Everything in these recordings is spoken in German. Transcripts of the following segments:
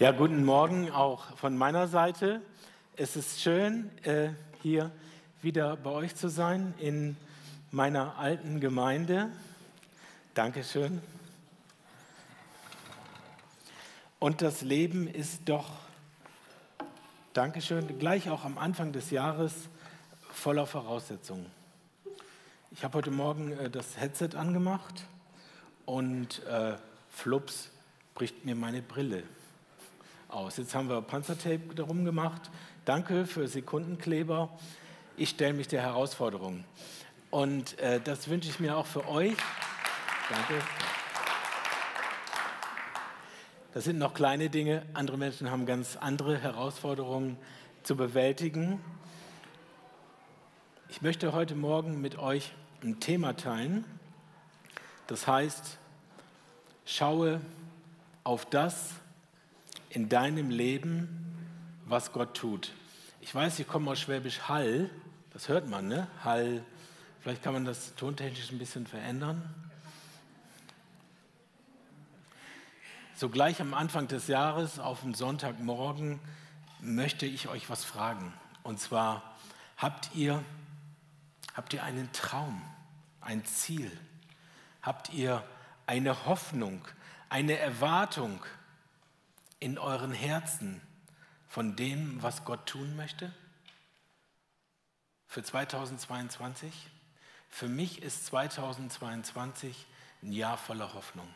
Ja, guten Morgen auch von meiner Seite. Es ist schön, äh, hier wieder bei euch zu sein in meiner alten Gemeinde. Dankeschön. Und das Leben ist doch, Dankeschön, gleich auch am Anfang des Jahres voller Voraussetzungen. Ich habe heute Morgen äh, das Headset angemacht und äh, flups bricht mir meine Brille aus. Jetzt haben wir Panzertape darum gemacht. Danke für Sekundenkleber. Ich stelle mich der Herausforderung. Und äh, das wünsche ich mir auch für euch. Danke. Das sind noch kleine Dinge. Andere Menschen haben ganz andere Herausforderungen zu bewältigen. Ich möchte heute Morgen mit euch ein Thema teilen. Das heißt, schaue auf das in deinem Leben, was Gott tut. Ich weiß, ich komme aus Schwäbisch Hall, das hört man, ne? Hall. Vielleicht kann man das tontechnisch ein bisschen verändern. So gleich am Anfang des Jahres, auf dem Sonntagmorgen, möchte ich euch was fragen. Und zwar, habt ihr, habt ihr einen Traum, ein Ziel? Habt ihr eine Hoffnung, eine Erwartung in euren Herzen von dem, was Gott tun möchte? Für 2022? Für mich ist 2022 ein Jahr voller Hoffnung.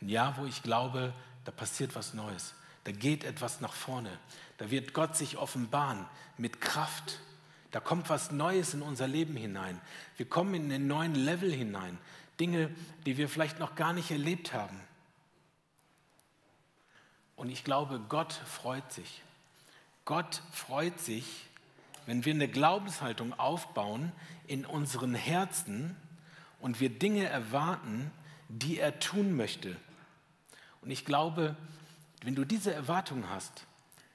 Ein Jahr, wo ich glaube, da passiert was Neues. Da geht etwas nach vorne. Da wird Gott sich offenbaren mit Kraft. Da kommt was Neues in unser Leben hinein. Wir kommen in einen neuen Level hinein. Dinge, die wir vielleicht noch gar nicht erlebt haben. Und ich glaube, Gott freut sich. Gott freut sich, wenn wir eine Glaubenshaltung aufbauen in unseren Herzen und wir Dinge erwarten, die er tun möchte. Und ich glaube, wenn du diese Erwartung hast,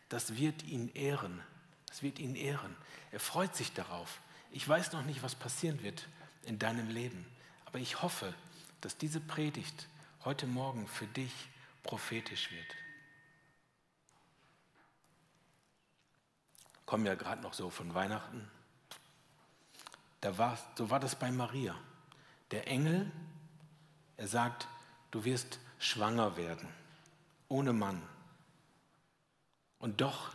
das wird ihn ehren. Das wird ihn ehren. Er freut sich darauf. Ich weiß noch nicht, was passieren wird in deinem Leben. Aber ich hoffe, dass diese Predigt heute Morgen für dich prophetisch wird. Kommen ja gerade noch so von Weihnachten. Da war, so war das bei Maria. Der Engel, er sagt, du wirst schwanger werden, ohne Mann. Und doch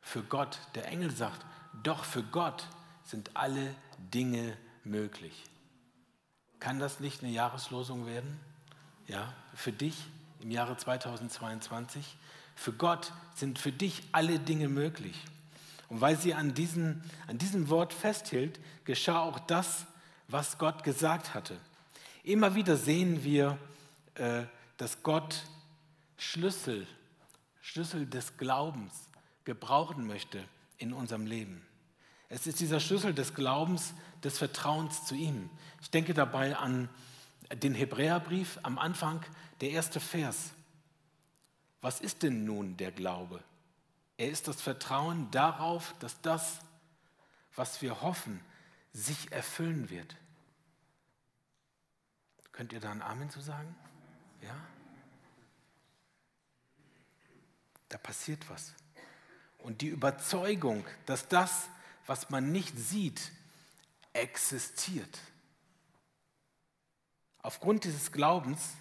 für Gott, der Engel sagt, doch für Gott sind alle Dinge möglich. Kann das nicht eine Jahreslosung werden? Ja, für dich im Jahre 2022. Für Gott sind für dich alle Dinge möglich. Und weil sie an, diesen, an diesem Wort festhielt, geschah auch das, was Gott gesagt hatte. Immer wieder sehen wir, äh, dass Gott Schlüssel, Schlüssel des Glaubens gebrauchen möchte in unserem Leben. Es ist dieser Schlüssel des Glaubens, des Vertrauens zu ihm. Ich denke dabei an den Hebräerbrief am Anfang, der erste Vers. Was ist denn nun der Glaube? Er ist das Vertrauen darauf, dass das, was wir hoffen, sich erfüllen wird. Könnt ihr da ein Amen zu sagen? Ja? Da passiert was. Und die Überzeugung, dass das, was man nicht sieht, existiert. Aufgrund dieses Glaubens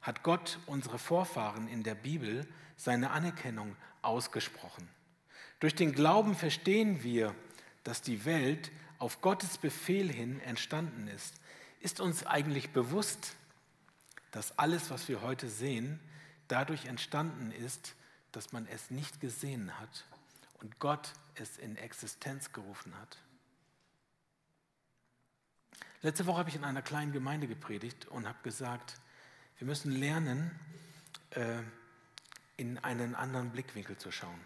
hat Gott unsere Vorfahren in der Bibel seine Anerkennung ausgesprochen. Durch den Glauben verstehen wir, dass die Welt auf Gottes Befehl hin entstanden ist. Ist uns eigentlich bewusst, dass alles, was wir heute sehen, dadurch entstanden ist, dass man es nicht gesehen hat und Gott es in Existenz gerufen hat. Letzte Woche habe ich in einer kleinen Gemeinde gepredigt und habe gesagt, wir müssen lernen, äh, in einen anderen Blickwinkel zu schauen.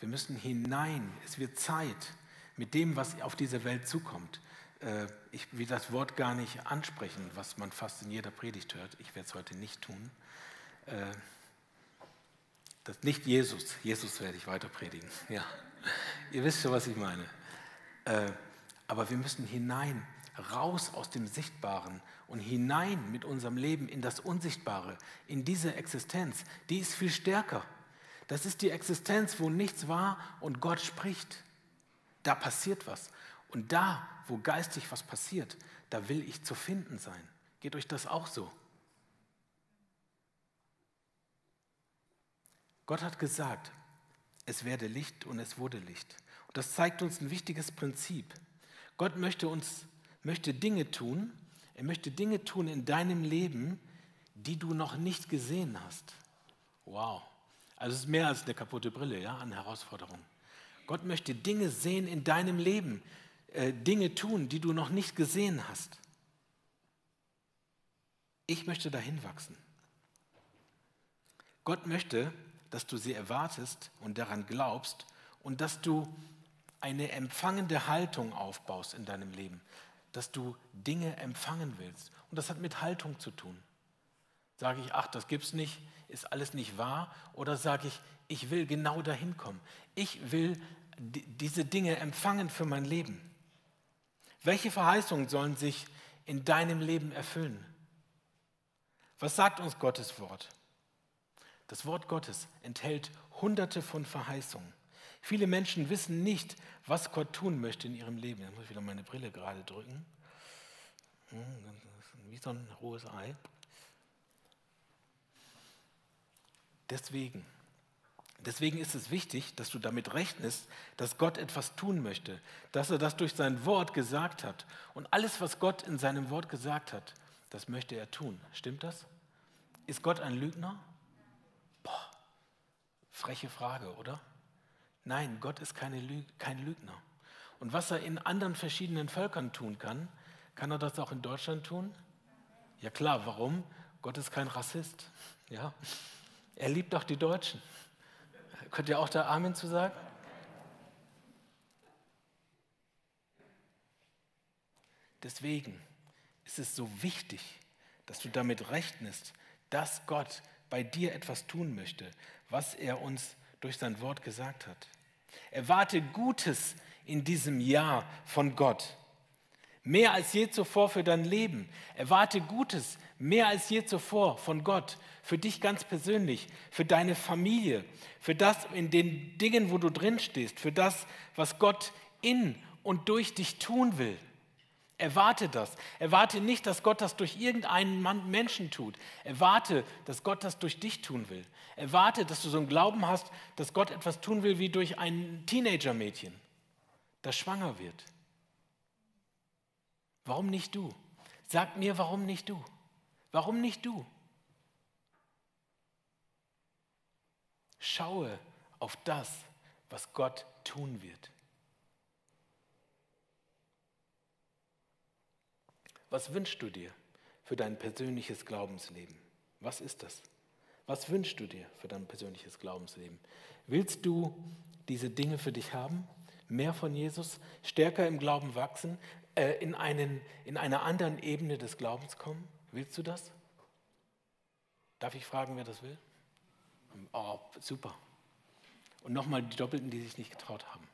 Wir müssen hinein, es wird Zeit mit dem, was auf diese Welt zukommt. Äh, ich will das Wort gar nicht ansprechen, was man fast in jeder Predigt hört. Ich werde es heute nicht tun. Äh, das nicht Jesus. Jesus werde ich weiter predigen. Ja. Ihr wisst schon, was ich meine. Äh, aber wir müssen hinein, raus aus dem Sichtbaren und hinein mit unserem Leben in das Unsichtbare, in diese Existenz. Die ist viel stärker. Das ist die Existenz, wo nichts war und Gott spricht. Da passiert was. Und da, wo geistig was passiert, da will ich zu finden sein. Geht euch das auch so? Gott hat gesagt, es werde Licht und es wurde Licht. Und das zeigt uns ein wichtiges Prinzip. Gott möchte uns möchte Dinge tun, er möchte Dinge tun in deinem Leben, die du noch nicht gesehen hast. Wow. Also es ist mehr als eine kaputte Brille, ja, an Herausforderungen. Gott möchte Dinge sehen in deinem Leben, äh, Dinge tun, die du noch nicht gesehen hast. Ich möchte dahin wachsen. Gott möchte, dass du sie erwartest und daran glaubst und dass du eine empfangende Haltung aufbaust in deinem Leben, dass du Dinge empfangen willst. Und das hat mit Haltung zu tun. Sage ich, ach, das gibt's nicht, ist alles nicht wahr? Oder sage ich, ich will genau dahin kommen. Ich will diese Dinge empfangen für mein Leben. Welche Verheißungen sollen sich in deinem Leben erfüllen? Was sagt uns Gottes Wort? Das Wort Gottes enthält hunderte von Verheißungen. Viele Menschen wissen nicht, was Gott tun möchte in ihrem Leben. Jetzt muss ich wieder meine Brille gerade drücken. Hm, wie so ein rohes Ei. Deswegen, deswegen ist es wichtig, dass du damit rechnest, dass Gott etwas tun möchte, dass er das durch sein Wort gesagt hat. Und alles, was Gott in seinem Wort gesagt hat, das möchte er tun. Stimmt das? Ist Gott ein Lügner? Boah, freche Frage, oder? Nein, Gott ist Lüg kein Lügner. Und was er in anderen verschiedenen Völkern tun kann, kann er das auch in Deutschland tun? Ja klar, warum? Gott ist kein Rassist. Ja? Er liebt auch die Deutschen. Könnt ihr auch da Amen zu sagen? Deswegen ist es so wichtig, dass du damit rechnest, dass Gott bei dir etwas tun möchte, was er uns durch sein Wort gesagt hat. Erwarte Gutes in diesem Jahr von Gott. Mehr als je zuvor für dein Leben. Erwarte Gutes mehr als je zuvor von Gott. Für dich ganz persönlich, für deine Familie, für das in den Dingen, wo du drin stehst, für das, was Gott in und durch dich tun will. Erwarte das. Erwarte nicht, dass Gott das durch irgendeinen Menschen tut. Erwarte, dass Gott das durch dich tun will. Erwarte, dass du so einen Glauben hast, dass Gott etwas tun will wie durch ein Teenager-Mädchen, das schwanger wird. Warum nicht du? Sag mir, warum nicht du? Warum nicht du? Schaue auf das, was Gott tun wird. Was wünschst du dir für dein persönliches Glaubensleben? Was ist das? Was wünschst du dir für dein persönliches Glaubensleben? Willst du diese Dinge für dich haben? Mehr von Jesus? Stärker im Glauben wachsen? Äh, in, einen, in einer anderen Ebene des Glaubens kommen? Willst du das? Darf ich fragen, wer das will? Oh, super. Und nochmal die Doppelten, die sich nicht getraut haben.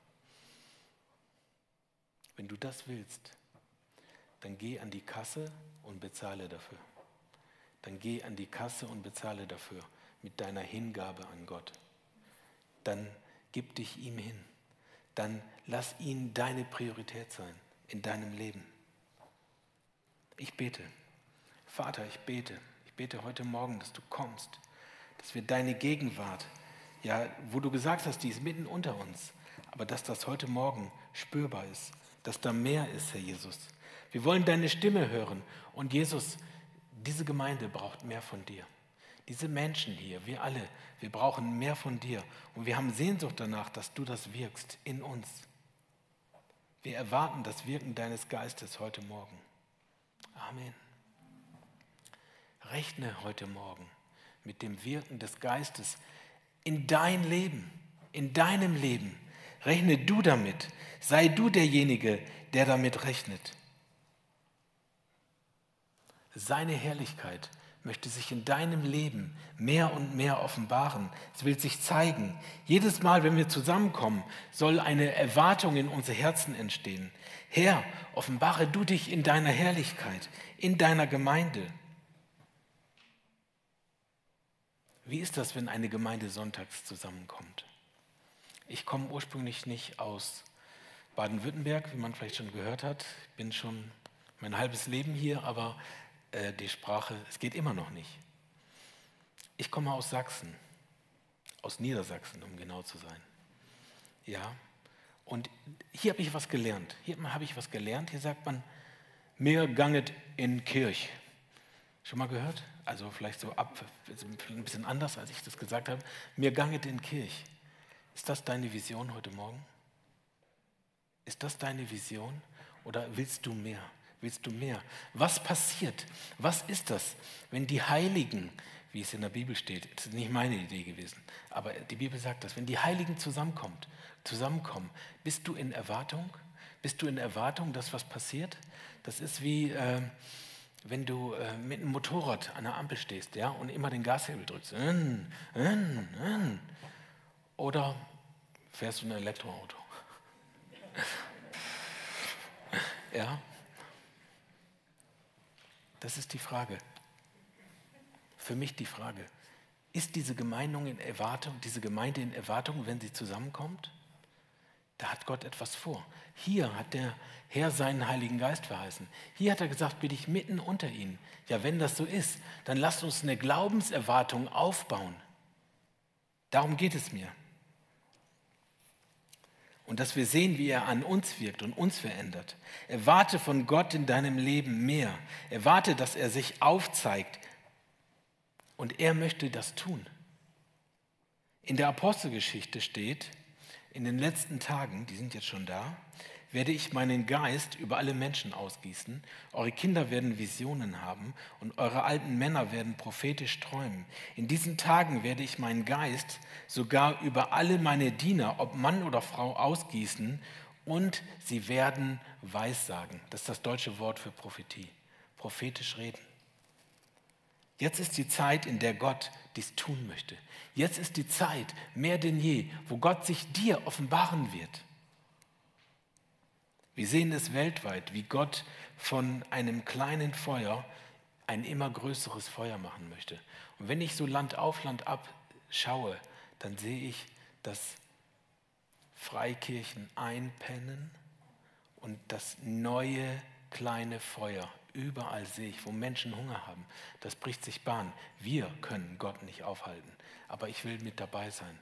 Wenn du das willst, dann geh an die Kasse und bezahle dafür. Dann geh an die Kasse und bezahle dafür mit deiner Hingabe an Gott. Dann gib dich ihm hin. Dann lass ihn deine Priorität sein in deinem Leben. Ich bete. Vater, ich bete. Ich bete heute Morgen, dass du kommst, dass wir deine Gegenwart, ja, wo du gesagt hast, die ist mitten unter uns, aber dass das heute Morgen spürbar ist, dass da mehr ist, Herr Jesus wir wollen deine Stimme hören. Und Jesus, diese Gemeinde braucht mehr von dir. Diese Menschen hier, wir alle, wir brauchen mehr von dir. Und wir haben Sehnsucht danach, dass du das wirkst in uns. Wir erwarten das Wirken deines Geistes heute Morgen. Amen. Rechne heute Morgen mit dem Wirken des Geistes in dein Leben, in deinem Leben. Rechne du damit. Sei du derjenige, der damit rechnet. Seine Herrlichkeit möchte sich in deinem Leben mehr und mehr offenbaren. Es will sich zeigen. Jedes Mal, wenn wir zusammenkommen, soll eine Erwartung in unsere Herzen entstehen. Herr, offenbare du dich in deiner Herrlichkeit, in deiner Gemeinde. Wie ist das, wenn eine Gemeinde sonntags zusammenkommt? Ich komme ursprünglich nicht aus Baden-Württemberg, wie man vielleicht schon gehört hat. Ich bin schon mein halbes Leben hier, aber äh, die Sprache, es geht immer noch nicht. Ich komme aus Sachsen, aus Niedersachsen, um genau zu sein. Ja, und hier habe ich was gelernt. Hier habe ich was gelernt. Hier sagt man, mehr ganget in Kirch. Schon mal gehört? Also vielleicht so ab, ein bisschen anders, als ich das gesagt habe. Mir ganget in Kirch. Ist das deine Vision heute Morgen? Ist das deine Vision? Oder willst du mehr? Willst du mehr? Was passiert? Was ist das, wenn die Heiligen, wie es in der Bibel steht, das ist nicht meine Idee gewesen, aber die Bibel sagt das, wenn die Heiligen zusammenkommt, zusammenkommen, bist du in Erwartung? Bist du in Erwartung, dass was passiert? Das ist wie, äh, wenn du äh, mit einem Motorrad an der Ampel stehst ja, und immer den Gashebel drückst. Oder fährst du ein Elektroauto? ja? Das ist die Frage. Für mich die Frage. Ist diese Gemeinde in Erwartung, diese Gemeinde in Erwartung, wenn sie zusammenkommt? Da hat Gott etwas vor. Hier hat der Herr seinen Heiligen Geist verheißen. Hier hat er gesagt, bin ich mitten unter ihnen. Ja, wenn das so ist, dann lasst uns eine Glaubenserwartung aufbauen. Darum geht es mir. Und dass wir sehen, wie er an uns wirkt und uns verändert. Erwarte von Gott in deinem Leben mehr. Erwarte, dass er sich aufzeigt. Und er möchte das tun. In der Apostelgeschichte steht, in den letzten Tagen, die sind jetzt schon da, werde ich meinen Geist über alle Menschen ausgießen. Eure Kinder werden Visionen haben und eure alten Männer werden prophetisch träumen. In diesen Tagen werde ich meinen Geist sogar über alle meine Diener, ob Mann oder Frau, ausgießen und sie werden Weissagen. Das ist das deutsche Wort für Prophetie. Prophetisch reden. Jetzt ist die Zeit, in der Gott dies tun möchte. Jetzt ist die Zeit, mehr denn je, wo Gott sich dir offenbaren wird. Wir sehen es weltweit, wie Gott von einem kleinen Feuer ein immer größeres Feuer machen möchte. Und wenn ich so Land auf Land ab schaue, dann sehe ich, dass Freikirchen einpennen und das neue kleine Feuer Überall sehe ich, wo Menschen Hunger haben. Das bricht sich Bahn. Wir können Gott nicht aufhalten, aber ich will mit dabei sein.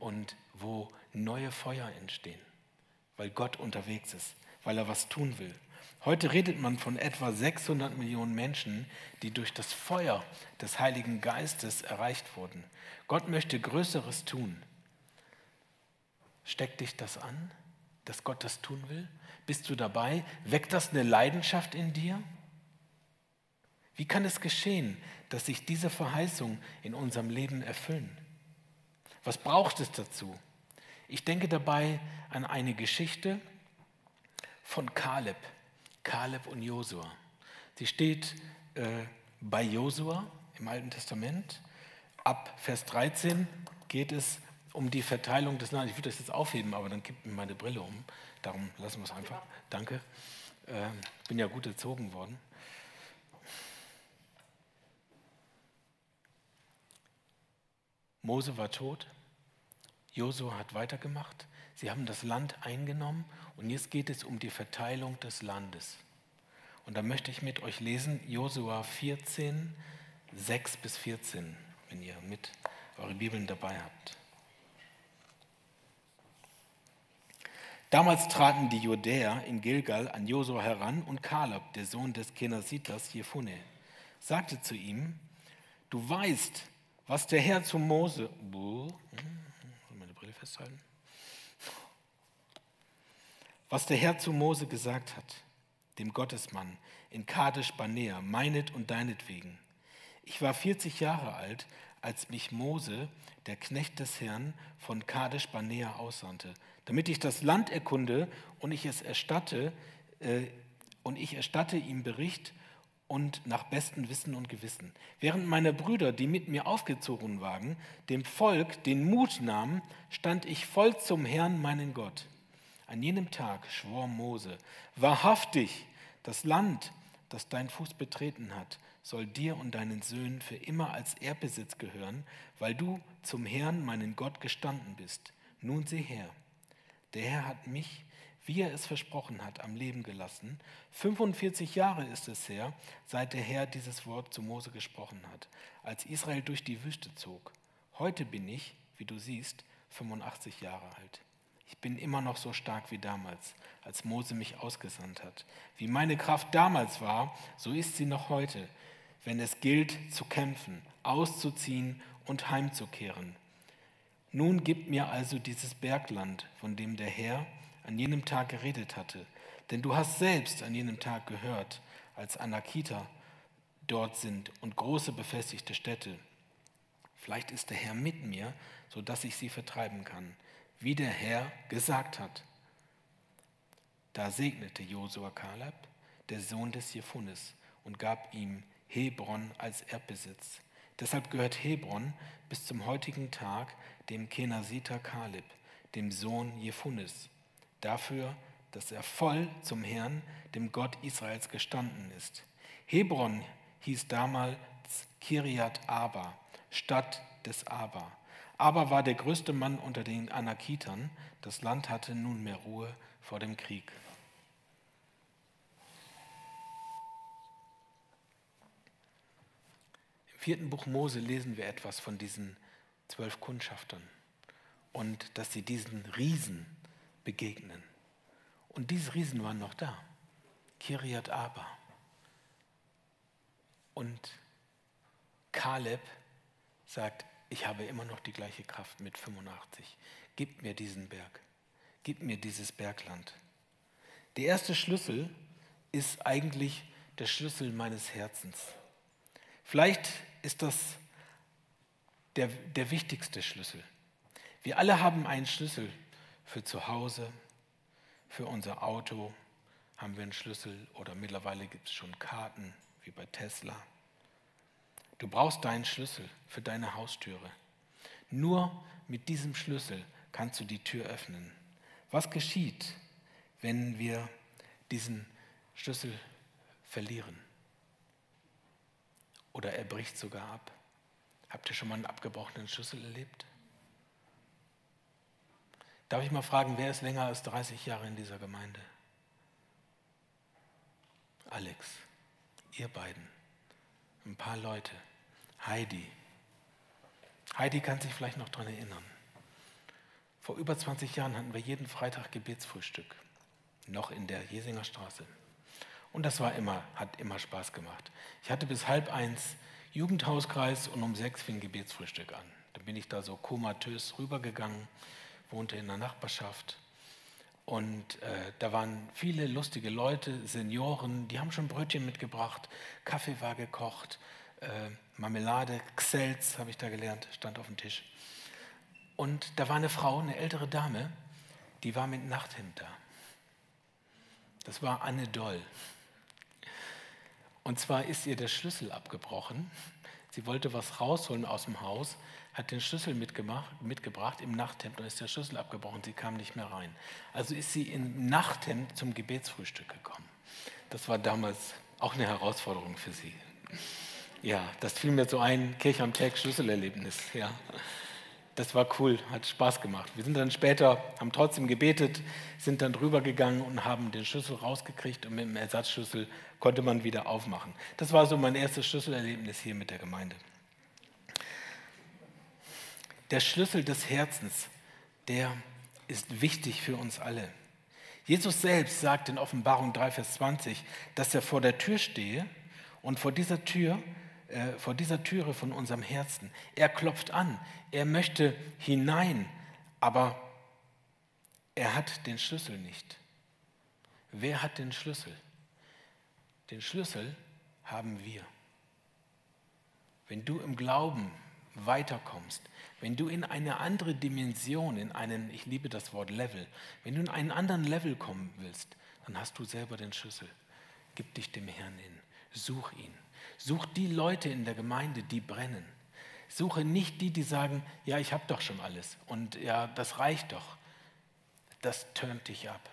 Und wo neue Feuer entstehen, weil Gott unterwegs ist, weil er was tun will. Heute redet man von etwa 600 Millionen Menschen, die durch das Feuer des Heiligen Geistes erreicht wurden. Gott möchte Größeres tun. Steckt dich das an, dass Gott das tun will? Bist du dabei? Weckt das eine Leidenschaft in dir? Wie kann es geschehen, dass sich diese Verheißungen in unserem Leben erfüllen? Was braucht es dazu? Ich denke dabei an eine Geschichte von Kaleb, Kaleb und Josua. Sie steht äh, bei Josua im Alten Testament. Ab Vers 13 geht es um die Verteilung des Landes. Ich würde das jetzt aufheben, aber dann gibt mir meine Brille um. Darum lassen wir es einfach. Danke. Ich äh, bin ja gut erzogen worden. Mose war tot, Josua hat weitergemacht, sie haben das Land eingenommen und jetzt geht es um die Verteilung des Landes. Und da möchte ich mit euch lesen Josua 14, 6 bis 14, wenn ihr mit eure Bibeln dabei habt. Damals traten die Judäer in Gilgal an Josua heran und Kaleb, der Sohn des Kenasitas Jefune, sagte zu ihm, du weißt, was der Herr zu Mose, meine Brille festhalten, was der Herr zu Mose gesagt hat, dem Gottesmann in Kadesh Barnea, meinet und deinetwegen. Ich war 40 Jahre alt, als mich Mose, der Knecht des Herrn, von Kadesh Barnea aussandte, damit ich das Land erkunde und ich es erstatte, äh, und ich erstatte ihm Bericht und nach bestem Wissen und Gewissen. Während meine Brüder, die mit mir aufgezogen waren, dem Volk den Mut nahmen, stand ich voll zum Herrn, meinen Gott. An jenem Tag schwor Mose, wahrhaftig, das Land, das dein Fuß betreten hat, soll dir und deinen Söhnen für immer als Erbbesitz gehören, weil du zum Herrn, meinen Gott, gestanden bist. Nun sieh her, der Herr hat mich, wie er es versprochen hat, am Leben gelassen. 45 Jahre ist es her, seit der Herr dieses Wort zu Mose gesprochen hat, als Israel durch die Wüste zog. Heute bin ich, wie du siehst, 85 Jahre alt. Ich bin immer noch so stark wie damals, als Mose mich ausgesandt hat. Wie meine Kraft damals war, so ist sie noch heute, wenn es gilt zu kämpfen, auszuziehen und heimzukehren. Nun gib mir also dieses Bergland, von dem der Herr an jenem Tag geredet hatte. Denn du hast selbst an jenem Tag gehört, als Anakita dort sind und große befestigte Städte. Vielleicht ist der Herr mit mir, sodass ich sie vertreiben kann wie der Herr gesagt hat. Da segnete Josua Kaleb, der Sohn des Jephunes, und gab ihm Hebron als Erbbesitz. Deshalb gehört Hebron bis zum heutigen Tag dem Kenasiter Kaleb, dem Sohn Jephunes, dafür, dass er voll zum Herrn, dem Gott Israels, gestanden ist. Hebron hieß damals Kiriat Aba, Stadt des Aba. Aber war der größte Mann unter den Anakitern. Das Land hatte nunmehr Ruhe vor dem Krieg. Im vierten Buch Mose lesen wir etwas von diesen zwölf Kundschaftern und dass sie diesen Riesen begegnen. Und diese Riesen waren noch da. Kiriat Aba. Und Kaleb sagt, ich habe immer noch die gleiche Kraft mit 85. Gib mir diesen Berg. Gib mir dieses Bergland. Der erste Schlüssel ist eigentlich der Schlüssel meines Herzens. Vielleicht ist das der, der wichtigste Schlüssel. Wir alle haben einen Schlüssel für zu Hause, für unser Auto haben wir einen Schlüssel oder mittlerweile gibt es schon Karten wie bei Tesla. Du brauchst deinen Schlüssel für deine Haustüre. Nur mit diesem Schlüssel kannst du die Tür öffnen. Was geschieht, wenn wir diesen Schlüssel verlieren? Oder er bricht sogar ab. Habt ihr schon mal einen abgebrochenen Schlüssel erlebt? Darf ich mal fragen, wer ist länger als 30 Jahre in dieser Gemeinde? Alex, ihr beiden ein paar Leute. Heidi. Heidi kann sich vielleicht noch daran erinnern. Vor über 20 Jahren hatten wir jeden Freitag Gebetsfrühstück, noch in der Jesinger Straße. Und das war immer, hat immer Spaß gemacht. Ich hatte bis halb eins Jugendhauskreis und um sechs fing Gebetsfrühstück an. Dann bin ich da so komatös rübergegangen, wohnte in der Nachbarschaft und äh, da waren viele lustige Leute, Senioren, die haben schon Brötchen mitgebracht, Kaffee war gekocht, äh, Marmelade, Xelz habe ich da gelernt, stand auf dem Tisch. Und da war eine Frau, eine ältere Dame, die war mit Nachthemd da. Das war Anne Doll. Und zwar ist ihr der Schlüssel abgebrochen. Sie wollte was rausholen aus dem Haus, hat den Schlüssel mitgebracht im Nachthemd und ist der Schlüssel abgebrochen. Sie kam nicht mehr rein. Also ist sie im Nachthemd zum Gebetsfrühstück gekommen. Das war damals auch eine Herausforderung für sie. Ja, das fiel mir so ein, Kirche am Tag, Schlüsselerlebnis. Ja. Das war cool, hat Spaß gemacht. Wir sind dann später, haben trotzdem gebetet, sind dann drüber gegangen und haben den Schlüssel rausgekriegt und mit dem Ersatzschlüssel konnte man wieder aufmachen. Das war so mein erstes Schlüsselerlebnis hier mit der Gemeinde der Schlüssel des Herzens, der ist wichtig für uns alle. Jesus selbst sagt in Offenbarung 3, Vers 20, dass er vor der Tür stehe und vor dieser Tür, äh, vor dieser Türe von unserem Herzen. Er klopft an, er möchte hinein, aber er hat den Schlüssel nicht. Wer hat den Schlüssel? Den Schlüssel haben wir. Wenn du im Glauben weiterkommst, wenn du in eine andere Dimension, in einen, ich liebe das Wort Level, wenn du in einen anderen Level kommen willst, dann hast du selber den Schlüssel. Gib dich dem Herrn hin. Such ihn. Such die Leute in der Gemeinde, die brennen. Suche nicht die, die sagen, ja, ich habe doch schon alles und ja, das reicht doch. Das tönt dich ab.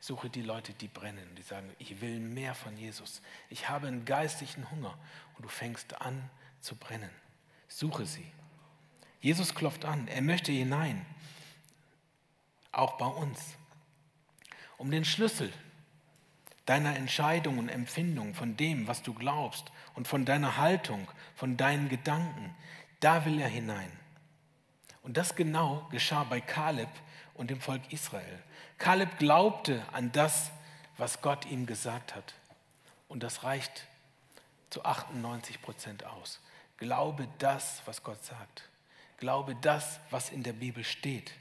Suche die Leute, die brennen, die sagen, ich will mehr von Jesus. Ich habe einen geistlichen Hunger und du fängst an zu brennen. Suche sie. Jesus klopft an, er möchte hinein, auch bei uns, um den Schlüssel deiner Entscheidung und Empfindung, von dem, was du glaubst und von deiner Haltung, von deinen Gedanken, da will er hinein. Und das genau geschah bei Kaleb und dem Volk Israel. Kaleb glaubte an das, was Gott ihm gesagt hat. Und das reicht zu 98 Prozent aus. Glaube das, was Gott sagt. Glaube das, was in der Bibel steht.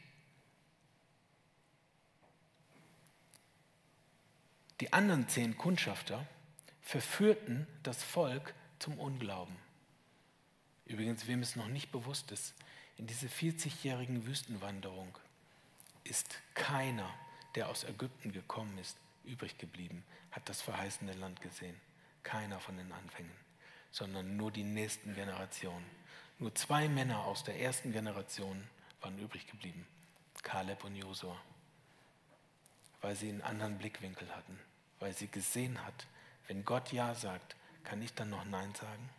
Die anderen zehn Kundschafter verführten das Volk zum Unglauben. Übrigens, wem es noch nicht bewusst ist, in dieser 40-jährigen Wüstenwanderung ist keiner der aus Ägypten gekommen ist, übrig geblieben, hat das verheißene Land gesehen. Keiner von den Anfängen, sondern nur die nächsten Generationen. Nur zwei Männer aus der ersten Generation waren übrig geblieben, Kaleb und Josua, weil sie einen anderen Blickwinkel hatten, weil sie gesehen hat, wenn Gott Ja sagt, kann ich dann noch Nein sagen?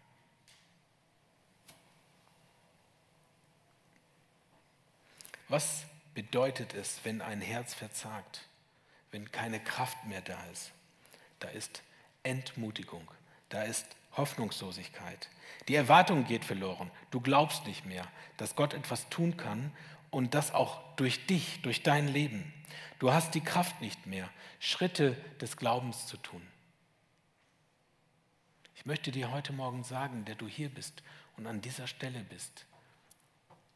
Was bedeutet es, wenn ein Herz verzagt, wenn keine Kraft mehr da ist? Da ist Entmutigung, da ist Hoffnungslosigkeit. Die Erwartung geht verloren. Du glaubst nicht mehr, dass Gott etwas tun kann und das auch durch dich, durch dein Leben. Du hast die Kraft nicht mehr, Schritte des Glaubens zu tun. Ich möchte dir heute Morgen sagen, der du hier bist und an dieser Stelle bist,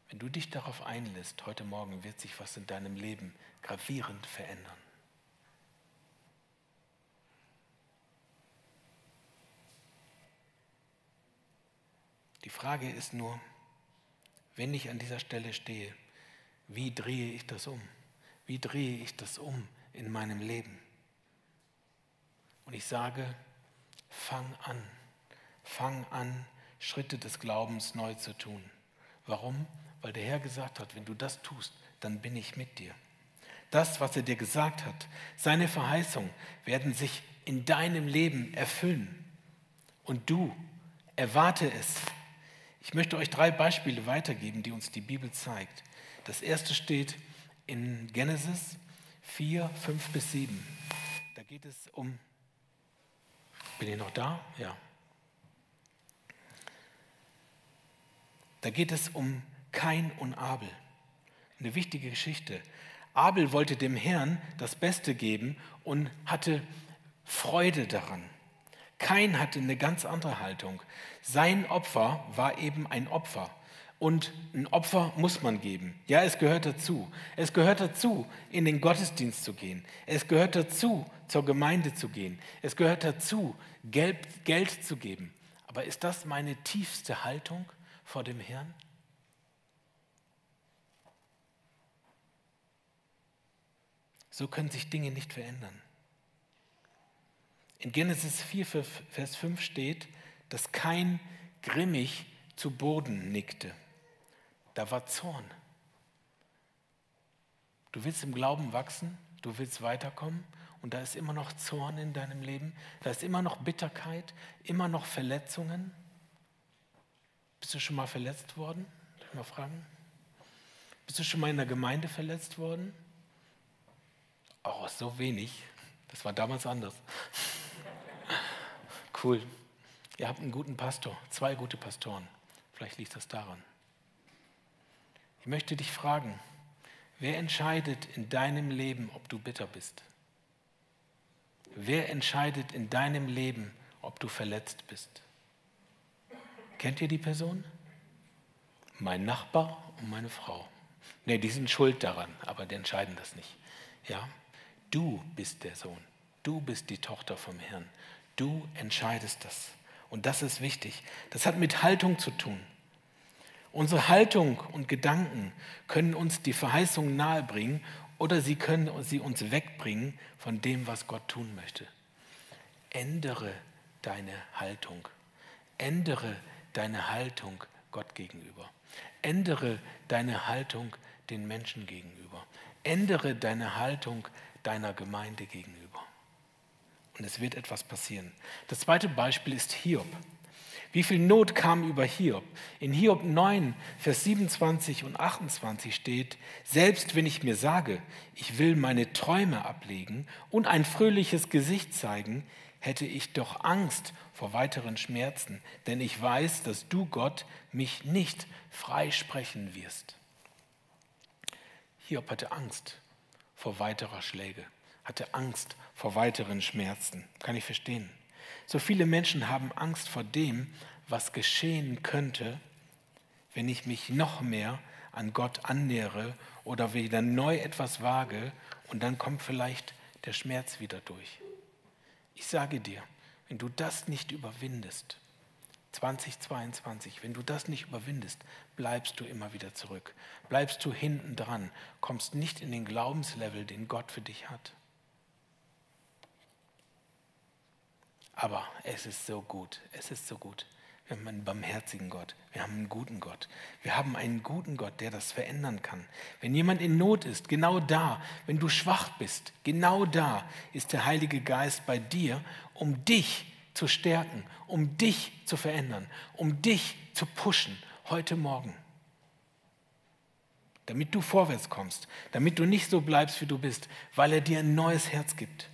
wenn du dich darauf einlässt, heute Morgen wird sich was in deinem Leben gravierend verändern. Die Frage ist nur, wenn ich an dieser Stelle stehe, wie drehe ich das um? Wie drehe ich das um in meinem Leben? Und ich sage, fang an, fang an, Schritte des Glaubens neu zu tun. Warum? weil der Herr gesagt hat, wenn du das tust, dann bin ich mit dir. Das, was er dir gesagt hat, seine Verheißungen werden sich in deinem Leben erfüllen. Und du erwarte es. Ich möchte euch drei Beispiele weitergeben, die uns die Bibel zeigt. Das erste steht in Genesis 4, 5 bis 7. Da geht es um, bin ich noch da? Ja. Da geht es um Kain und Abel. Eine wichtige Geschichte. Abel wollte dem Herrn das Beste geben und hatte Freude daran. Kain hatte eine ganz andere Haltung. Sein Opfer war eben ein Opfer. Und ein Opfer muss man geben. Ja, es gehört dazu. Es gehört dazu, in den Gottesdienst zu gehen. Es gehört dazu, zur Gemeinde zu gehen. Es gehört dazu, Geld, zu geben. Aber ist das meine tiefste Haltung vor dem Herrn? So können sich Dinge nicht verändern. In Genesis 4, Vers 5 steht, dass kein grimmig zu Boden nickte. Da war Zorn. Du willst im Glauben wachsen, du willst weiterkommen und da ist immer noch Zorn in deinem Leben, da ist immer noch Bitterkeit, immer noch Verletzungen. Bist du schon mal verletzt worden? Darf ich mal fragen? Bist du schon mal in der Gemeinde verletzt worden? Oh, so wenig. Das war damals anders. Cool. Ihr habt einen guten Pastor, zwei gute Pastoren. Vielleicht liegt das daran. Ich möchte dich fragen, wer entscheidet in deinem Leben, ob du bitter bist? Wer entscheidet in deinem Leben, ob du verletzt bist? Kennt ihr die Person? Mein Nachbar und meine Frau. Ne, die sind schuld daran, aber die entscheiden das nicht. Ja? Du bist der Sohn. Du bist die Tochter vom Herrn. Du entscheidest das. Und das ist wichtig. Das hat mit Haltung zu tun. Unsere Haltung und Gedanken können uns die Verheißung nahebringen oder sie können sie uns wegbringen von dem, was Gott tun möchte. Ändere deine Haltung. Ändere deine Haltung Gott gegenüber. Ändere deine Haltung den Menschen gegenüber. Ändere deine Haltung deiner Gemeinde gegenüber. Und es wird etwas passieren. Das zweite Beispiel ist Hiob. Wie viel Not kam über Hiob? In Hiob 9, Vers 27 und 28 steht, selbst wenn ich mir sage, ich will meine Träume ablegen und ein fröhliches Gesicht zeigen, hätte ich doch Angst vor weiteren Schmerzen, denn ich weiß, dass du, Gott, mich nicht freisprechen wirst. Hiob hatte Angst vor weiterer Schläge, hatte Angst vor weiteren Schmerzen. Kann ich verstehen. So viele Menschen haben Angst vor dem, was geschehen könnte, wenn ich mich noch mehr an Gott annähere oder wieder neu etwas wage und dann kommt vielleicht der Schmerz wieder durch. Ich sage dir, wenn du das nicht überwindest, 2022, wenn du das nicht überwindest, bleibst du immer wieder zurück. Bleibst du hinten dran, kommst nicht in den Glaubenslevel, den Gott für dich hat. Aber es ist so gut, es ist so gut. Wir haben einen barmherzigen Gott, wir haben einen guten Gott. Wir haben einen guten Gott, der das verändern kann. Wenn jemand in Not ist, genau da, wenn du schwach bist, genau da ist der Heilige Geist bei dir, um dich zu stärken, um dich zu verändern, um dich zu pushen heute Morgen. Damit du vorwärts kommst, damit du nicht so bleibst, wie du bist, weil er dir ein neues Herz gibt,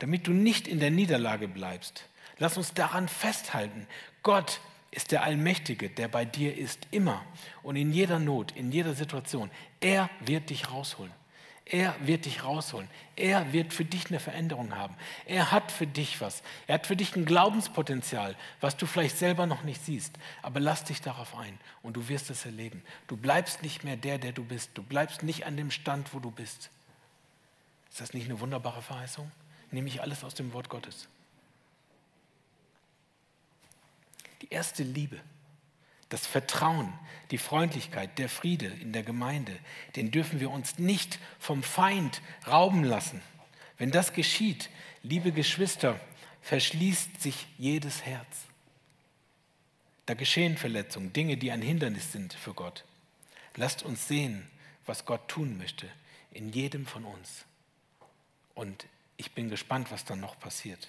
damit du nicht in der Niederlage bleibst. Lass uns daran festhalten. Gott ist der Allmächtige, der bei dir ist, immer und in jeder Not, in jeder Situation. Er wird dich rausholen. Er wird dich rausholen. Er wird für dich eine Veränderung haben. Er hat für dich was. Er hat für dich ein Glaubenspotenzial, was du vielleicht selber noch nicht siehst. Aber lass dich darauf ein und du wirst es erleben. Du bleibst nicht mehr der, der du bist. Du bleibst nicht an dem Stand, wo du bist. Ist das nicht eine wunderbare Verheißung? Nehme ich alles aus dem Wort Gottes. Die erste Liebe das Vertrauen, die Freundlichkeit, der Friede in der Gemeinde, den dürfen wir uns nicht vom Feind rauben lassen. Wenn das geschieht, liebe Geschwister, verschließt sich jedes Herz. Da geschehen Verletzungen, Dinge, die ein Hindernis sind für Gott. Lasst uns sehen, was Gott tun möchte in jedem von uns. Und ich bin gespannt, was dann noch passiert.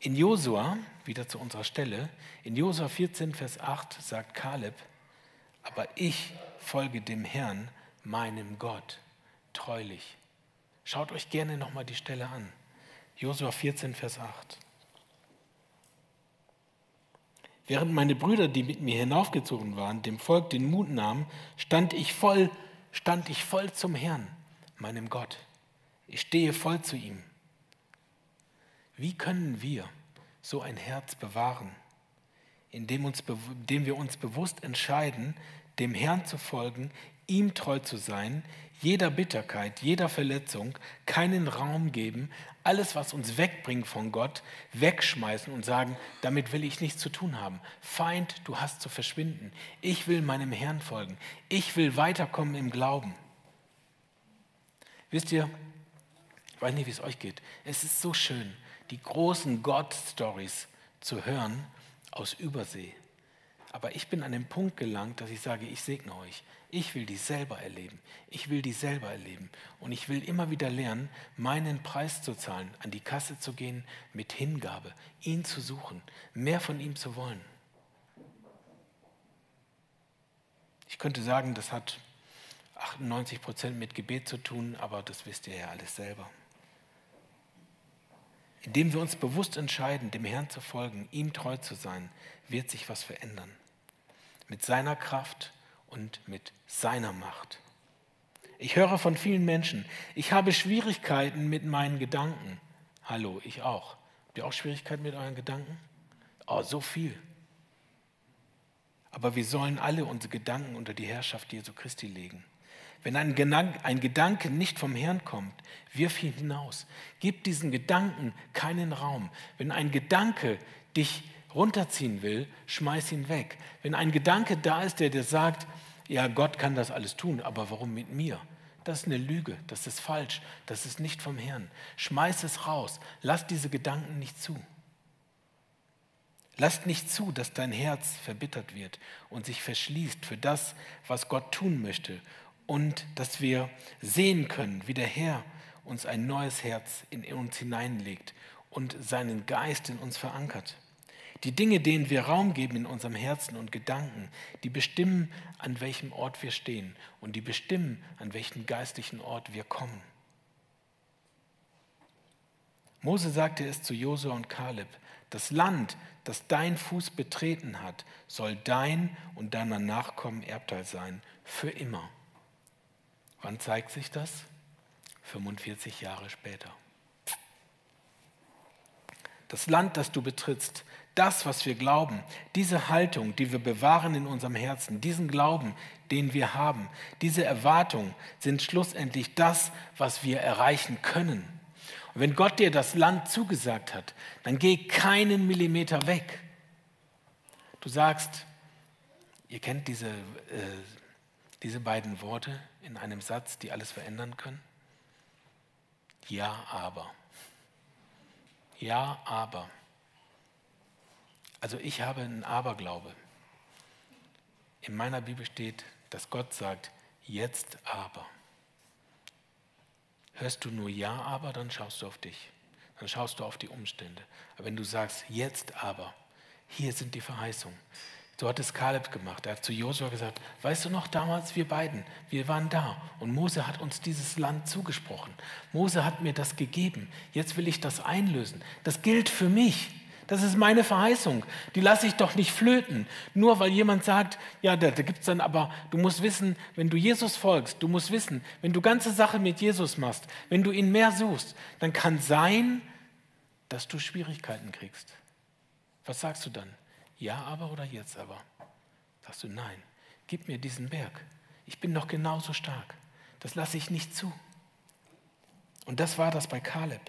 In Josua, wieder zu unserer Stelle, in Josua 14, Vers 8 sagt Kaleb, aber ich folge dem Herrn, meinem Gott, treulich. Schaut euch gerne nochmal die Stelle an. Josua 14, Vers 8. Während meine Brüder, die mit mir hinaufgezogen waren, dem Volk den Mut nahmen, stand ich voll, stand ich voll zum Herrn, meinem Gott. Ich stehe voll zu ihm. Wie können wir so ein Herz bewahren, indem, uns, indem wir uns bewusst entscheiden, dem Herrn zu folgen, ihm treu zu sein, jeder Bitterkeit, jeder Verletzung keinen Raum geben, alles, was uns wegbringt von Gott, wegschmeißen und sagen, damit will ich nichts zu tun haben. Feind, du hast zu verschwinden. Ich will meinem Herrn folgen. Ich will weiterkommen im Glauben. Wisst ihr, ich weiß nicht, wie es euch geht. Es ist so schön, die großen God-Stories zu hören aus Übersee. Aber ich bin an den Punkt gelangt, dass ich sage, ich segne euch. Ich will die selber erleben. Ich will die selber erleben. Und ich will immer wieder lernen, meinen Preis zu zahlen, an die Kasse zu gehen mit Hingabe, ihn zu suchen, mehr von ihm zu wollen. Ich könnte sagen, das hat 98 Prozent mit Gebet zu tun, aber das wisst ihr ja alles selber. Indem wir uns bewusst entscheiden, dem Herrn zu folgen, ihm treu zu sein, wird sich was verändern. Mit seiner Kraft und mit seiner Macht. Ich höre von vielen Menschen, ich habe Schwierigkeiten mit meinen Gedanken. Hallo, ich auch. Habt ihr auch Schwierigkeiten mit euren Gedanken? Oh, so viel. Aber wir sollen alle unsere Gedanken unter die Herrschaft Jesu Christi legen. Wenn ein Gedanke, ein Gedanke nicht vom Herrn kommt, wirf ihn hinaus. Gib diesen Gedanken keinen Raum. Wenn ein Gedanke dich runterziehen will, schmeiß ihn weg. Wenn ein Gedanke da ist, der dir sagt, ja, Gott kann das alles tun, aber warum mit mir? Das ist eine Lüge, das ist falsch, das ist nicht vom Herrn. Schmeiß es raus, lass diese Gedanken nicht zu. Lass nicht zu, dass dein Herz verbittert wird und sich verschließt für das, was Gott tun möchte und dass wir sehen können, wie der Herr uns ein neues Herz in uns hineinlegt und seinen Geist in uns verankert. Die Dinge, denen wir Raum geben in unserem Herzen und Gedanken, die bestimmen, an welchem Ort wir stehen und die bestimmen, an welchen geistlichen Ort wir kommen. Mose sagte es zu Josua und Kaleb, das Land, das dein Fuß betreten hat, soll dein und deiner Nachkommen Erbteil sein, für immer. Wann zeigt sich das? 45 Jahre später. Das Land, das du betrittst, das, was wir glauben, diese Haltung, die wir bewahren in unserem Herzen, diesen Glauben, den wir haben, diese Erwartung sind schlussendlich das, was wir erreichen können. Und wenn Gott dir das Land zugesagt hat, dann geh keinen Millimeter weg. Du sagst, ihr kennt diese, äh, diese beiden Worte in einem Satz, die alles verändern können. Ja, aber. Ja, aber. Also ich habe einen Aberglaube. In meiner Bibel steht, dass Gott sagt, jetzt aber. Hörst du nur Ja, aber, dann schaust du auf dich. Dann schaust du auf die Umstände. Aber wenn du sagst, jetzt aber, hier sind die Verheißungen. So hat es Kaleb gemacht. Er hat zu Josua gesagt, weißt du noch damals, wir beiden, wir waren da und Mose hat uns dieses Land zugesprochen. Mose hat mir das gegeben. Jetzt will ich das einlösen. Das gilt für mich. Das ist meine Verheißung. Die lasse ich doch nicht flöten. Nur weil jemand sagt, ja, da, da gibt es dann aber, du musst wissen, wenn du Jesus folgst, du musst wissen, wenn du ganze Sache mit Jesus machst, wenn du ihn mehr suchst, dann kann sein, dass du Schwierigkeiten kriegst. Was sagst du dann? Ja, aber oder jetzt aber? Sagst du, nein, gib mir diesen Berg. Ich bin noch genauso stark. Das lasse ich nicht zu. Und das war das bei Kaleb.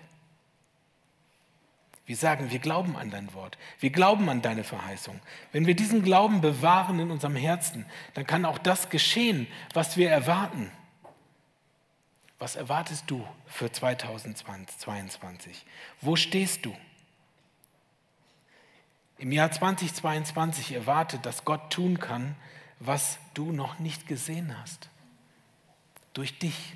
Wir sagen, wir glauben an dein Wort. Wir glauben an deine Verheißung. Wenn wir diesen Glauben bewahren in unserem Herzen, dann kann auch das geschehen, was wir erwarten. Was erwartest du für 2022? Wo stehst du? Im Jahr 2022 erwarte, dass Gott tun kann, was du noch nicht gesehen hast. Durch dich.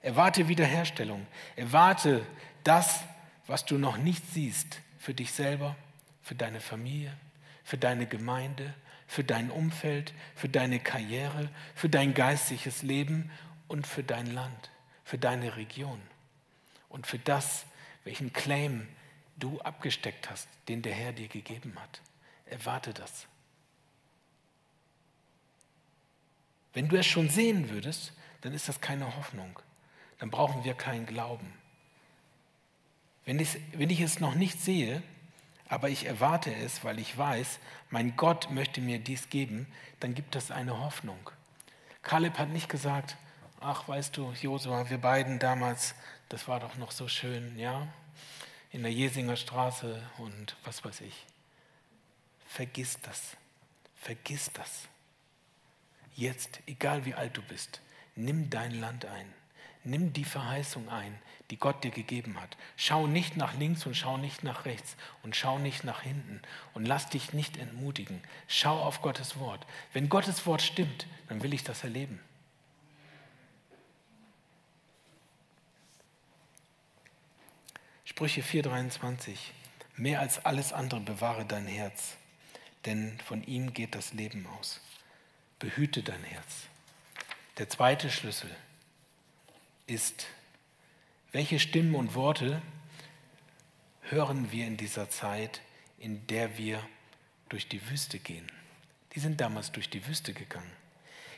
Erwarte Wiederherstellung. Erwarte das, was du noch nicht siehst, für dich selber, für deine Familie, für deine Gemeinde, für dein Umfeld, für deine Karriere, für dein geistliches Leben und für dein Land, für deine Region und für das, welchen Claim du abgesteckt hast, den der Herr dir gegeben hat. Erwarte das. Wenn du es schon sehen würdest, dann ist das keine Hoffnung. Dann brauchen wir keinen Glauben. Wenn ich, wenn ich es noch nicht sehe, aber ich erwarte es, weil ich weiß, mein Gott möchte mir dies geben, dann gibt es eine Hoffnung. Kaleb hat nicht gesagt, ach weißt du, Josua, wir beiden damals, das war doch noch so schön, ja, in der Jesinger Straße und was weiß ich. Vergiss das, vergiss das. Jetzt, egal wie alt du bist, nimm dein Land ein. Nimm die Verheißung ein, die Gott dir gegeben hat. Schau nicht nach links und schau nicht nach rechts und schau nicht nach hinten und lass dich nicht entmutigen. Schau auf Gottes Wort. Wenn Gottes Wort stimmt, dann will ich das erleben. Sprüche 4:23. Mehr als alles andere bewahre dein Herz, denn von ihm geht das Leben aus. Behüte dein Herz. Der zweite Schlüssel ist, welche Stimmen und Worte hören wir in dieser Zeit, in der wir durch die Wüste gehen? Die sind damals durch die Wüste gegangen.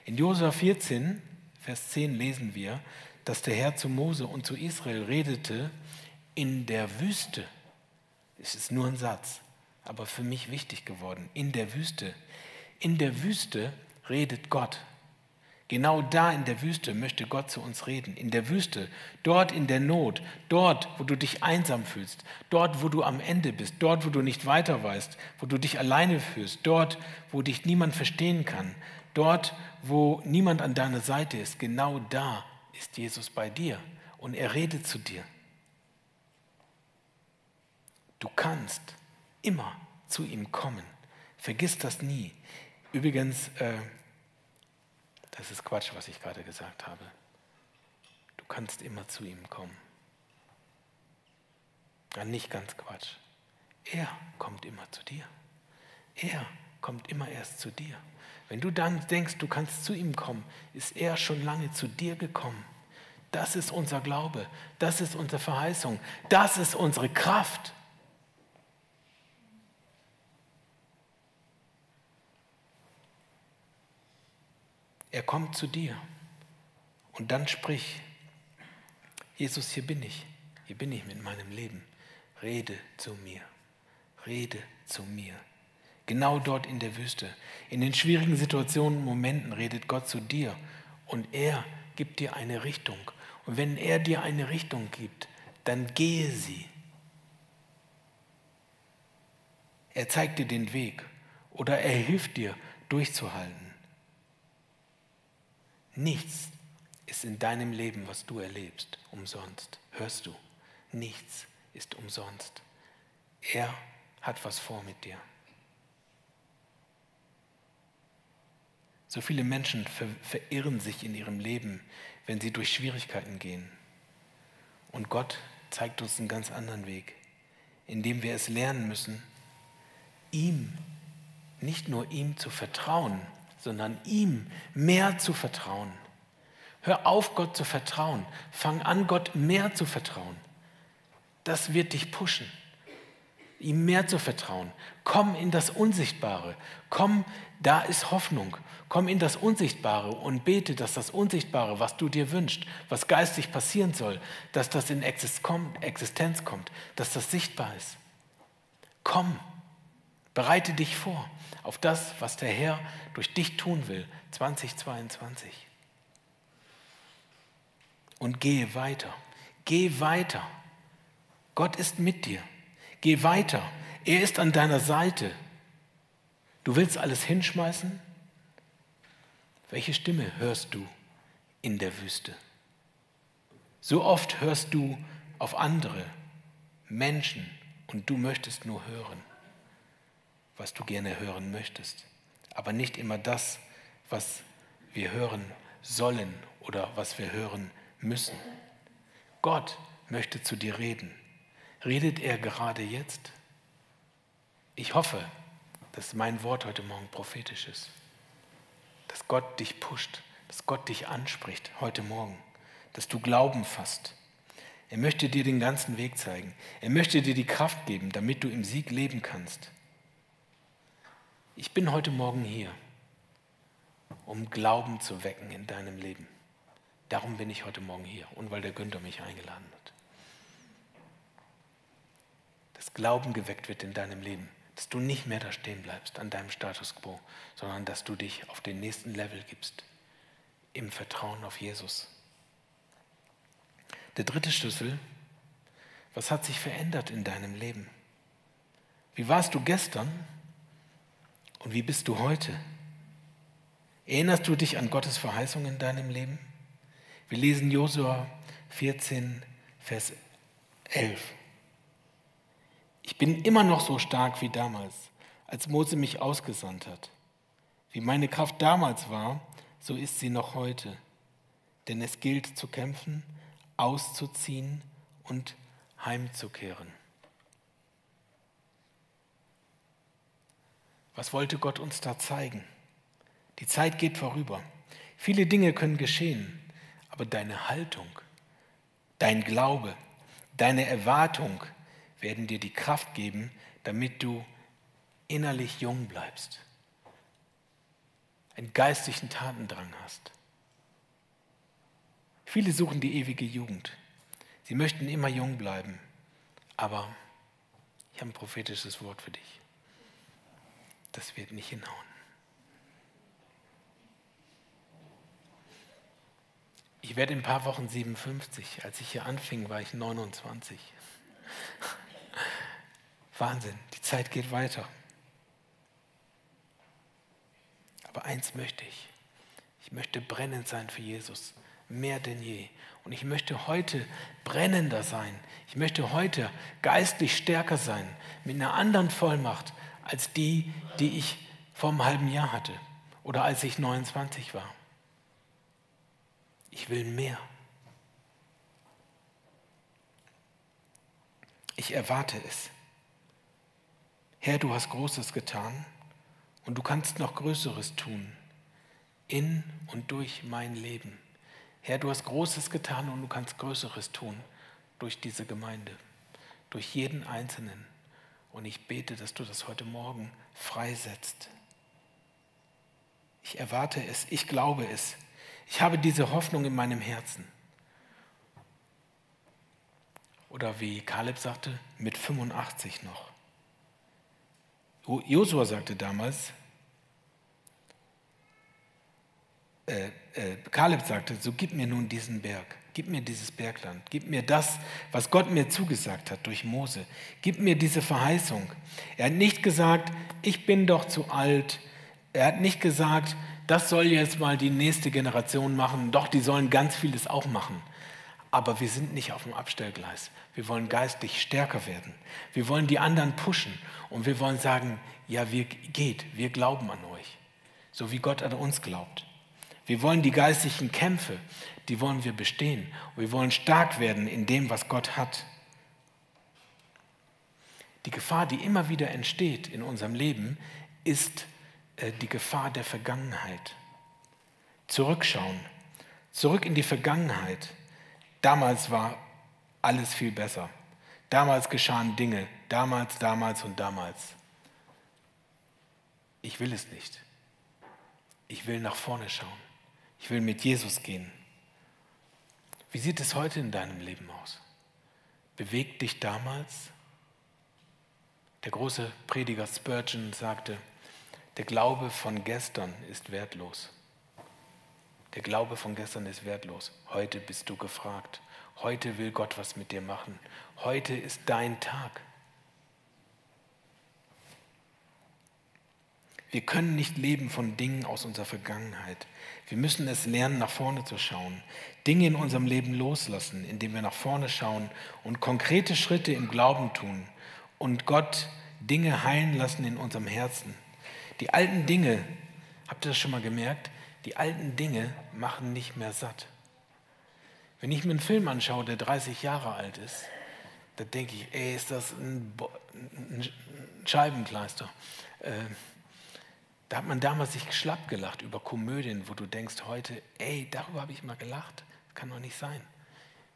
In Josua 14, Vers 10 lesen wir, dass der Herr zu Mose und zu Israel redete, in der Wüste. Es ist nur ein Satz, aber für mich wichtig geworden. In der Wüste. In der Wüste redet Gott Genau da in der Wüste möchte Gott zu uns reden. In der Wüste, dort in der Not, dort, wo du dich einsam fühlst, dort, wo du am Ende bist, dort, wo du nicht weiter weißt, wo du dich alleine fühlst, dort, wo dich niemand verstehen kann, dort, wo niemand an deiner Seite ist, genau da ist Jesus bei dir und er redet zu dir. Du kannst immer zu ihm kommen. Vergiss das nie. Übrigens, äh, das ist Quatsch, was ich gerade gesagt habe. Du kannst immer zu ihm kommen. Ja, nicht ganz Quatsch. Er kommt immer zu dir. Er kommt immer erst zu dir. Wenn du dann denkst, du kannst zu ihm kommen, ist er schon lange zu dir gekommen. Das ist unser Glaube, das ist unsere Verheißung, das ist unsere Kraft. Er kommt zu dir und dann sprich, Jesus, hier bin ich, hier bin ich mit meinem Leben. Rede zu mir, rede zu mir. Genau dort in der Wüste. In den schwierigen Situationen, Momenten redet Gott zu dir und er gibt dir eine Richtung. Und wenn er dir eine Richtung gibt, dann gehe sie. Er zeigt dir den Weg oder er hilft dir durchzuhalten. Nichts ist in deinem Leben, was du erlebst, umsonst. Hörst du? Nichts ist umsonst. Er hat was vor mit dir. So viele Menschen ver verirren sich in ihrem Leben, wenn sie durch Schwierigkeiten gehen. Und Gott zeigt uns einen ganz anderen Weg, indem wir es lernen müssen, ihm, nicht nur ihm zu vertrauen, sondern ihm mehr zu vertrauen. Hör auf, Gott zu vertrauen. Fang an, Gott mehr zu vertrauen. Das wird dich pushen ihm mehr zu vertrauen. Komm in das Unsichtbare. Komm, da ist Hoffnung. Komm in das Unsichtbare und bete, dass das Unsichtbare, was du dir wünschst, was geistig passieren soll, dass das in Existenz kommt, dass das sichtbar ist. Komm, bereite dich vor auf das, was der Herr durch dich tun will, 2022. Und gehe weiter. Geh weiter. Gott ist mit dir. Geh weiter. Er ist an deiner Seite. Du willst alles hinschmeißen? Welche Stimme hörst du in der Wüste? So oft hörst du auf andere Menschen und du möchtest nur hören, was du gerne hören möchtest, aber nicht immer das, was wir hören sollen oder was wir hören müssen. Gott möchte zu dir reden. Redet er gerade jetzt? Ich hoffe, dass mein Wort heute Morgen prophetisch ist. Dass Gott dich pusht, dass Gott dich anspricht heute Morgen, dass du Glauben fasst. Er möchte dir den ganzen Weg zeigen. Er möchte dir die Kraft geben, damit du im Sieg leben kannst. Ich bin heute Morgen hier, um Glauben zu wecken in deinem Leben. Darum bin ich heute Morgen hier und weil der Günther mich eingeladen hat dass Glauben geweckt wird in deinem Leben, dass du nicht mehr da stehen bleibst an deinem Status quo, sondern dass du dich auf den nächsten Level gibst, im Vertrauen auf Jesus. Der dritte Schlüssel, was hat sich verändert in deinem Leben? Wie warst du gestern und wie bist du heute? Erinnerst du dich an Gottes Verheißung in deinem Leben? Wir lesen Josua 14, Vers 11. Ich bin immer noch so stark wie damals, als Mose mich ausgesandt hat. Wie meine Kraft damals war, so ist sie noch heute. Denn es gilt zu kämpfen, auszuziehen und heimzukehren. Was wollte Gott uns da zeigen? Die Zeit geht vorüber. Viele Dinge können geschehen, aber deine Haltung, dein Glaube, deine Erwartung, werden dir die Kraft geben, damit du innerlich jung bleibst, einen geistlichen Tatendrang hast. Viele suchen die ewige Jugend. Sie möchten immer jung bleiben, aber ich habe ein prophetisches Wort für dich. Das wird nicht hinhauen. Ich werde in ein paar Wochen 57. Als ich hier anfing, war ich 29. Wahnsinn, die Zeit geht weiter. Aber eins möchte ich. Ich möchte brennend sein für Jesus, mehr denn je. Und ich möchte heute brennender sein. Ich möchte heute geistlich stärker sein, mit einer anderen Vollmacht als die, die ich vor einem halben Jahr hatte oder als ich 29 war. Ich will mehr. Ich erwarte es. Herr, du hast Großes getan und du kannst noch Größeres tun in und durch mein Leben. Herr, du hast Großes getan und du kannst Größeres tun durch diese Gemeinde, durch jeden Einzelnen. Und ich bete, dass du das heute Morgen freisetzt. Ich erwarte es, ich glaube es. Ich habe diese Hoffnung in meinem Herzen. Oder wie Kaleb sagte, mit 85 noch. Josua sagte damals, äh, äh, Kaleb sagte, so gib mir nun diesen Berg, gib mir dieses Bergland, gib mir das, was Gott mir zugesagt hat durch Mose, gib mir diese Verheißung. Er hat nicht gesagt, ich bin doch zu alt. Er hat nicht gesagt, das soll jetzt mal die nächste Generation machen. Doch, die sollen ganz vieles auch machen. Aber wir sind nicht auf dem Abstellgleis. Wir wollen geistlich stärker werden. Wir wollen die anderen pushen und wir wollen sagen, ja, wir geht, wir glauben an euch, so wie Gott an uns glaubt. Wir wollen die geistlichen Kämpfe, die wollen wir bestehen. Und wir wollen stark werden in dem, was Gott hat. Die Gefahr, die immer wieder entsteht in unserem Leben, ist äh, die Gefahr der Vergangenheit. Zurückschauen, zurück in die Vergangenheit. Damals war alles viel besser. Damals geschahen Dinge, damals, damals und damals. Ich will es nicht. Ich will nach vorne schauen. Ich will mit Jesus gehen. Wie sieht es heute in deinem Leben aus? Bewegt dich damals? Der große Prediger Spurgeon sagte, der Glaube von gestern ist wertlos. Der Glaube von gestern ist wertlos. Heute bist du gefragt. Heute will Gott was mit dir machen. Heute ist dein Tag. Wir können nicht leben von Dingen aus unserer Vergangenheit. Wir müssen es lernen, nach vorne zu schauen, Dinge in unserem Leben loslassen, indem wir nach vorne schauen und konkrete Schritte im Glauben tun und Gott Dinge heilen lassen in unserem Herzen. Die alten Dinge, habt ihr das schon mal gemerkt? Die alten Dinge machen nicht mehr satt. Wenn ich mir einen Film anschaue, der 30 Jahre alt ist, da denke ich, ey, ist das ein, Bo ein Scheibenkleister. Äh, da hat man damals sich schlapp gelacht über Komödien, wo du denkst heute, ey, darüber habe ich mal gelacht. Kann doch nicht sein.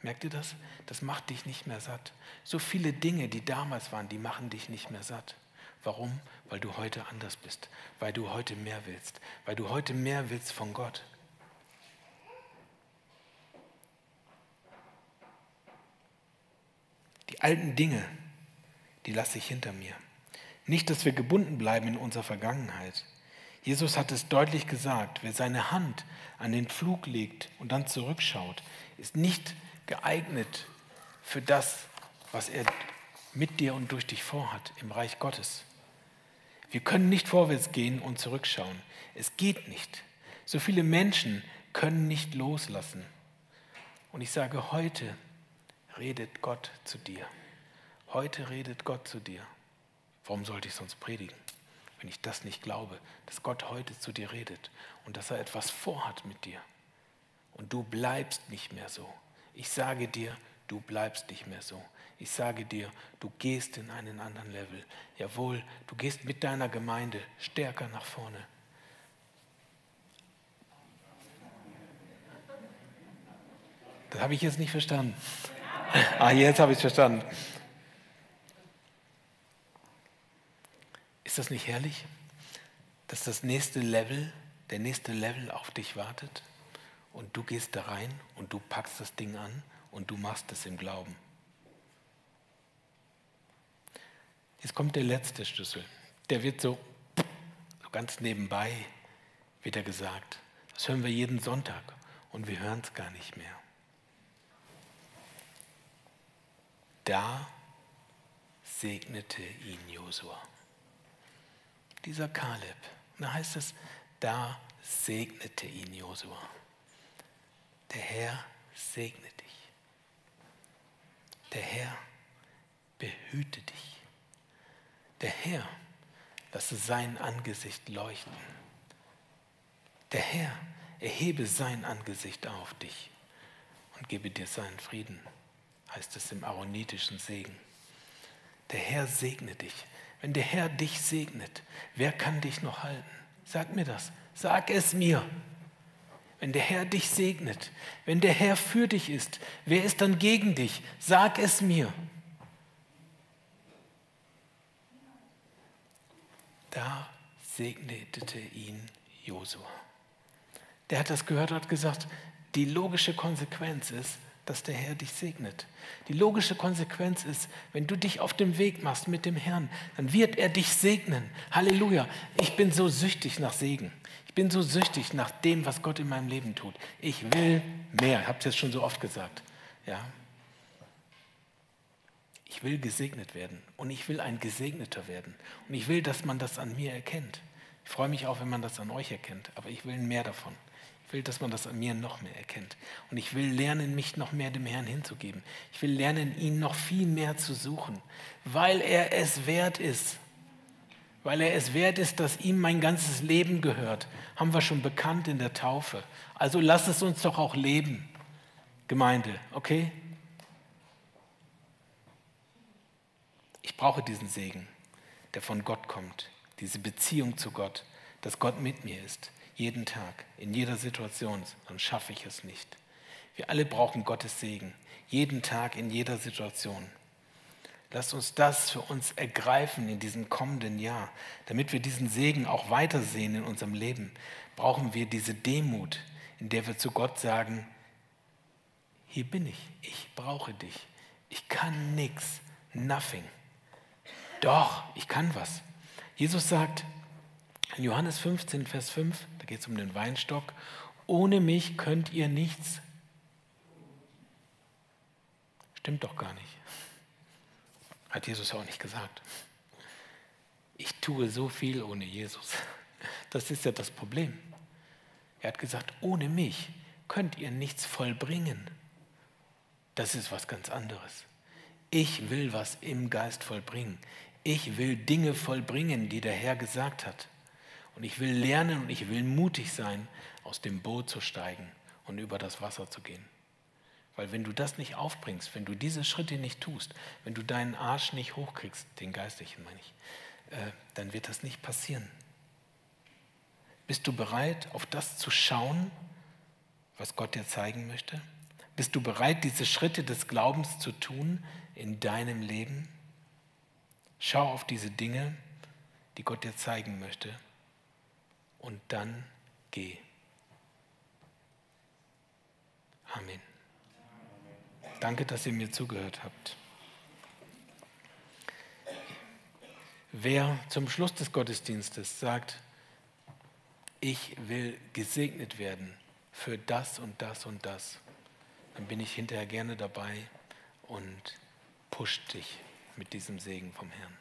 Merkt ihr das? Das macht dich nicht mehr satt. So viele Dinge, die damals waren, die machen dich nicht mehr satt. Warum? Weil du heute anders bist, weil du heute mehr willst, weil du heute mehr willst von Gott. Die alten Dinge, die lasse ich hinter mir. Nicht, dass wir gebunden bleiben in unserer Vergangenheit. Jesus hat es deutlich gesagt, wer seine Hand an den Pflug legt und dann zurückschaut, ist nicht geeignet für das, was er mit dir und durch dich vorhat im Reich Gottes. Wir können nicht vorwärts gehen und zurückschauen. Es geht nicht. So viele Menschen können nicht loslassen. Und ich sage, heute redet Gott zu dir. Heute redet Gott zu dir. Warum sollte ich sonst predigen, wenn ich das nicht glaube, dass Gott heute zu dir redet und dass er etwas vorhat mit dir? Und du bleibst nicht mehr so. Ich sage dir, du bleibst nicht mehr so. Ich sage dir, du gehst in einen anderen Level. Jawohl, du gehst mit deiner Gemeinde stärker nach vorne. Das habe ich jetzt nicht verstanden. Ah, jetzt habe ich es verstanden. Ist das nicht herrlich, dass das nächste Level, der nächste Level auf dich wartet und du gehst da rein und du packst das Ding an und du machst es im Glauben? Jetzt kommt der letzte Schlüssel. Der wird so, so ganz nebenbei wieder gesagt. Das hören wir jeden Sonntag und wir hören es gar nicht mehr. Da segnete ihn Josua. Dieser Kaleb. da heißt es, da segnete ihn Josua. Der Herr segne dich. Der Herr behüte dich. Der Herr lasse sein Angesicht leuchten. Der Herr erhebe sein Angesicht auf dich und gebe dir seinen Frieden heißt es im aaronitischen Segen. Der Herr segne dich. Wenn der Herr dich segnet, wer kann dich noch halten? Sag mir das. Sag es mir. Wenn der Herr dich segnet, wenn der Herr für dich ist, wer ist dann gegen dich? Sag es mir. Da segnete ihn Josua. Der hat das gehört und hat gesagt, die logische Konsequenz ist, dass der Herr dich segnet. Die logische Konsequenz ist, wenn du dich auf den Weg machst mit dem Herrn, dann wird er dich segnen. Halleluja. Ich bin so süchtig nach Segen. Ich bin so süchtig nach dem, was Gott in meinem Leben tut. Ich will mehr. Ich habe es jetzt schon so oft gesagt. Ja. Ich will gesegnet werden und ich will ein Gesegneter werden. Und ich will, dass man das an mir erkennt. Ich freue mich auch, wenn man das an euch erkennt, aber ich will mehr davon. Ich will, dass man das an mir noch mehr erkennt. Und ich will lernen, mich noch mehr dem Herrn hinzugeben. Ich will lernen, ihn noch viel mehr zu suchen, weil er es wert ist. Weil er es wert ist, dass ihm mein ganzes Leben gehört. Haben wir schon bekannt in der Taufe. Also lass es uns doch auch leben, Gemeinde, okay? Ich brauche diesen Segen, der von Gott kommt, diese Beziehung zu Gott, dass Gott mit mir ist jeden Tag, in jeder Situation, dann schaffe ich es nicht. Wir alle brauchen Gottes Segen, jeden Tag, in jeder Situation. Lasst uns das für uns ergreifen in diesem kommenden Jahr. Damit wir diesen Segen auch weitersehen in unserem Leben, brauchen wir diese Demut, in der wir zu Gott sagen, hier bin ich, ich brauche dich, ich kann nichts, nothing. Doch, ich kann was. Jesus sagt in Johannes 15, Vers 5, geht es um den Weinstock. Ohne mich könnt ihr nichts. Stimmt doch gar nicht. Hat Jesus auch nicht gesagt. Ich tue so viel ohne Jesus. Das ist ja das Problem. Er hat gesagt, ohne mich könnt ihr nichts vollbringen. Das ist was ganz anderes. Ich will was im Geist vollbringen. Ich will Dinge vollbringen, die der Herr gesagt hat. Und ich will lernen und ich will mutig sein, aus dem Boot zu steigen und über das Wasser zu gehen. Weil wenn du das nicht aufbringst, wenn du diese Schritte nicht tust, wenn du deinen Arsch nicht hochkriegst, den geistlichen meine ich, äh, dann wird das nicht passieren. Bist du bereit, auf das zu schauen, was Gott dir zeigen möchte? Bist du bereit, diese Schritte des Glaubens zu tun in deinem Leben? Schau auf diese Dinge, die Gott dir zeigen möchte und dann geh. Amen. Danke, dass ihr mir zugehört habt. Wer zum Schluss des Gottesdienstes sagt, ich will gesegnet werden für das und das und das, dann bin ich hinterher gerne dabei und pusht dich mit diesem Segen vom Herrn.